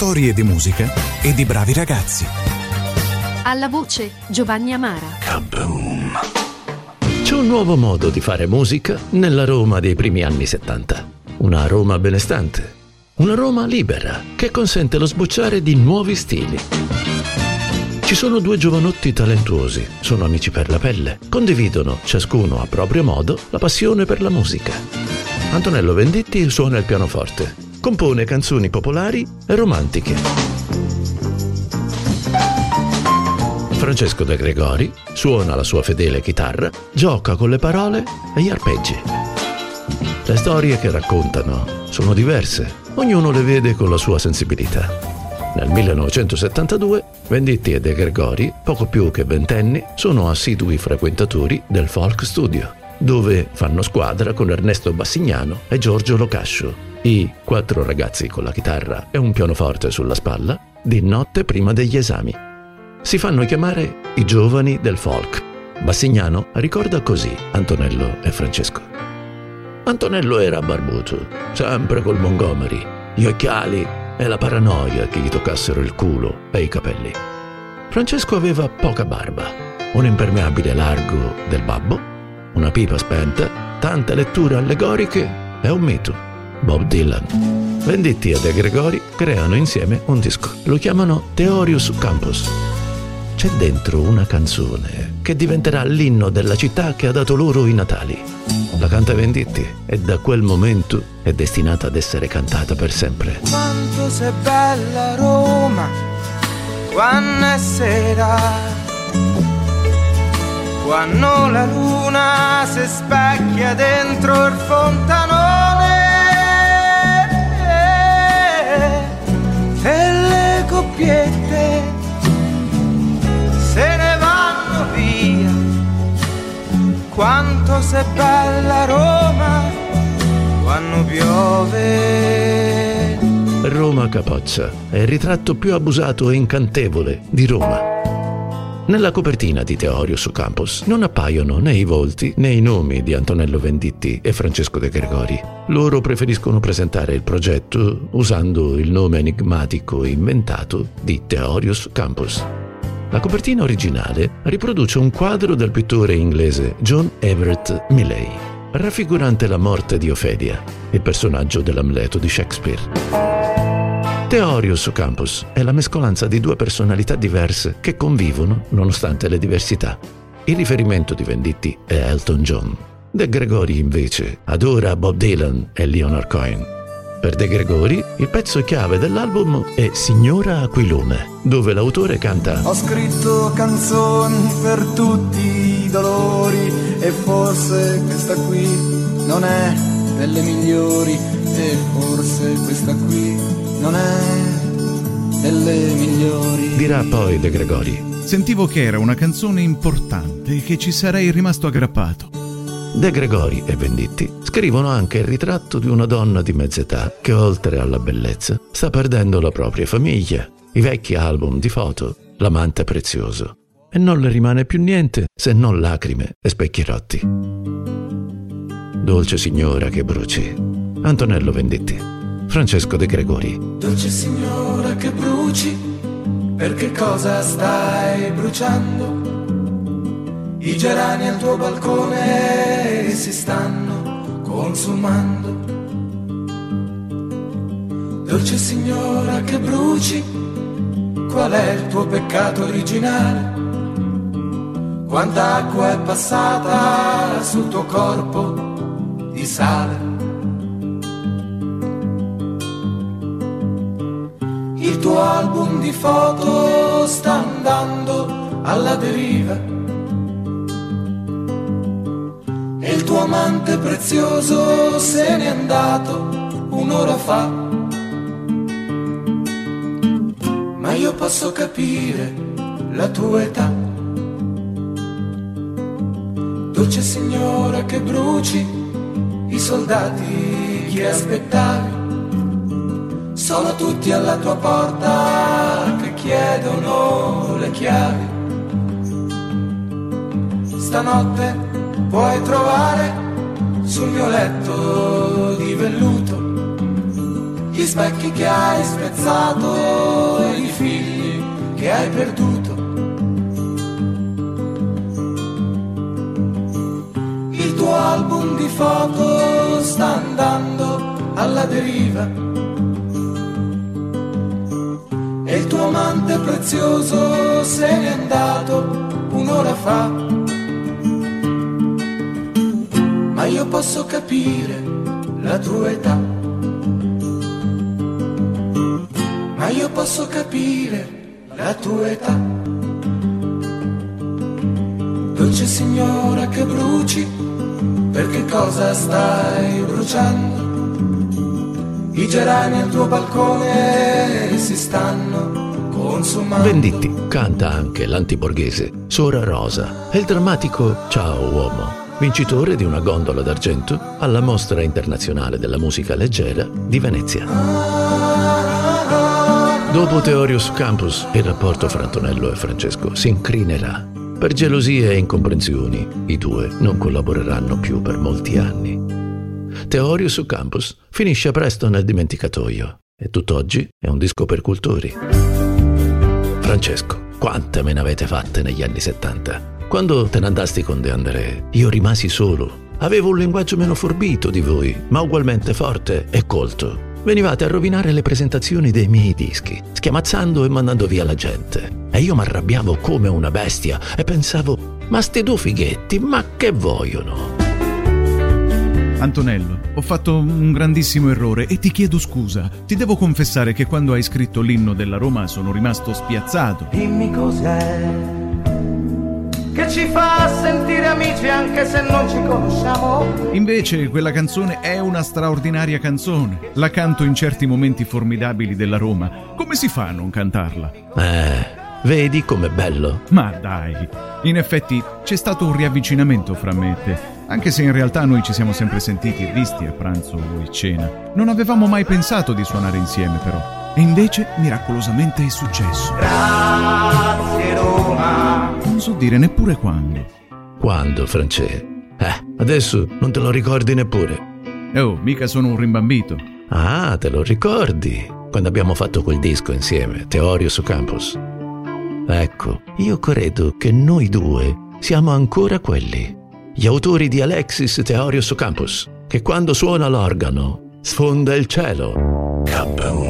Storie di musica e di bravi ragazzi. Alla voce Giovanni Amara. Kaboom! C'è un nuovo modo di fare musica nella Roma dei primi anni 70. Una Roma benestante. Una Roma libera che consente lo sbocciare di nuovi stili. Ci sono due giovanotti talentuosi, sono amici per la pelle, condividono, ciascuno a proprio modo, la passione per la musica. Antonello Venditti suona il pianoforte, compone canzoni popolari e romantiche. Francesco De Gregori suona la sua fedele chitarra, gioca con le parole e gli arpeggi. Le storie che raccontano sono diverse, ognuno le vede con la sua sensibilità. Nel 1972 Venditti e De Gregori, poco più che ventenni, sono assidui frequentatori del Folk Studio, dove fanno squadra con Ernesto Bassignano e Giorgio Locascio, i quattro ragazzi con la chitarra e un pianoforte sulla spalla, di notte prima degli esami. Si fanno chiamare i giovani del folk. Bassignano ricorda così Antonello e Francesco. Antonello era barbuto, sempre col Montgomery, gli occhiali e la paranoia che gli toccassero il culo e i capelli. Francesco aveva poca barba, un impermeabile largo del babbo, una pipa spenta, tante letture allegoriche e un mito, Bob Dylan. Venditti e De Gregori creano insieme un disco. Lo chiamano Theorius Campus c'è dentro una canzone che diventerà l'inno della città che ha dato loro i Natali. La canta Venditti e da quel momento è destinata ad essere cantata per sempre. Quanto sei bella Roma, quando è sera, quando la luna si specchia dentro il fontanone e le coppiette se ne vanno via. Quanto sei bella Roma quando piove. Roma Capoccia è il ritratto più abusato e incantevole di Roma. Nella copertina di Teorio su Campus non appaiono né i volti né i nomi di Antonello Venditti e Francesco De Gregori. Loro preferiscono presentare il progetto usando il nome enigmatico inventato di Theorius Campus. La copertina originale riproduce un quadro del pittore inglese John Everett Millay, raffigurante la morte di Ophelia, il personaggio dell'Amleto di Shakespeare. Theorius Campus è la mescolanza di due personalità diverse che convivono nonostante le diversità. Il riferimento di Venditti è Elton John. De Gregori invece adora Bob Dylan e Leonard Cohen. Per De Gregori, il pezzo chiave dell'album è Signora Aquilume, dove l'autore canta Ho scritto canzoni per tutti i dolori e forse questa qui non è delle migliori e forse questa qui non è delle migliori. Dirà poi De Gregori. Sentivo che era una canzone importante e che ci sarei rimasto aggrappato. De Gregori e Venditti scrivono anche il ritratto di una donna di mezz'età che oltre alla bellezza sta perdendo la propria famiglia, i vecchi album di foto, l'amante prezioso. E non le rimane più niente se non lacrime e specchi rotti. Dolce signora che bruci. Antonello Venditti. Francesco De Gregori. Dolce signora che bruci, per che cosa stai bruciando? I gerani al tuo balcone si stanno consumando. Dolce signora che bruci, qual è il tuo peccato originale? Quanta acqua è passata sul tuo corpo di sale? Il tuo album di foto sta andando alla deriva e il tuo amante prezioso se n'è andato un un'ora fa. Ma io posso capire la tua età. Dolce signora che bruci i soldati che aspettavi. Sono tutti alla tua porta che chiedono le chiavi. Stanotte puoi trovare sul mio letto di velluto gli specchi che hai spezzato e i figli che hai perduto. Il tuo album di foto sta andando alla deriva. E il tuo amante prezioso se n'è andato un'ora fa. Ma io posso capire la tua età. Ma io posso capire la tua età. Dolce signora che bruci, per che cosa stai bruciando? I gerai nel tuo balcone si stanno consumando. Venditti canta anche l'antiborghese Sora Rosa e il drammatico Ciao uomo, vincitore di una gondola d'argento alla Mostra Internazionale della Musica Leggera di Venezia. Dopo Teorius Campus, il rapporto fra Antonello e Francesco si incrinerà. Per gelosie e incomprensioni, i due non collaboreranno più per molti anni. Teorius Campus finisce presto nel dimenticatoio e tutt'oggi è un disco per cultori. Francesco, quante me ne avete fatte negli anni 70? Quando te ne andasti con De André, io rimasi solo. Avevo un linguaggio meno forbito di voi, ma ugualmente forte e colto. Venivate a rovinare le presentazioni dei miei dischi, schiamazzando e mandando via la gente. E io mi arrabbiavo come una bestia e pensavo, ma sti due fighetti, ma che vogliono? Antonello, ho fatto un grandissimo errore e ti chiedo scusa. Ti devo confessare che quando hai scritto l'inno della Roma sono rimasto spiazzato. Dimmi cos'è che ci fa sentire amici anche se non ci conosciamo. Invece quella canzone è una straordinaria canzone. La canto in certi momenti formidabili della Roma. Come si fa a non cantarla? Eh, vedi com'è bello? Ma dai, in effetti c'è stato un riavvicinamento fra me e te, anche se in realtà noi ci siamo sempre sentiti e visti a pranzo o a cena. Non avevamo mai pensato di suonare insieme però. E invece miracolosamente è successo. Grazie Roma. Non so dire neppure quando. Quando, France? Eh, adesso non te lo ricordi neppure. Oh, mica sono un rimbambito. Ah, te lo ricordi? Quando abbiamo fatto quel disco insieme, Teorio su Campus. Ecco, io credo che noi due siamo ancora quelli. Gli autori di Alexis Teorio su Campus, che quando suona l'organo sfonda il cielo. Kaboom!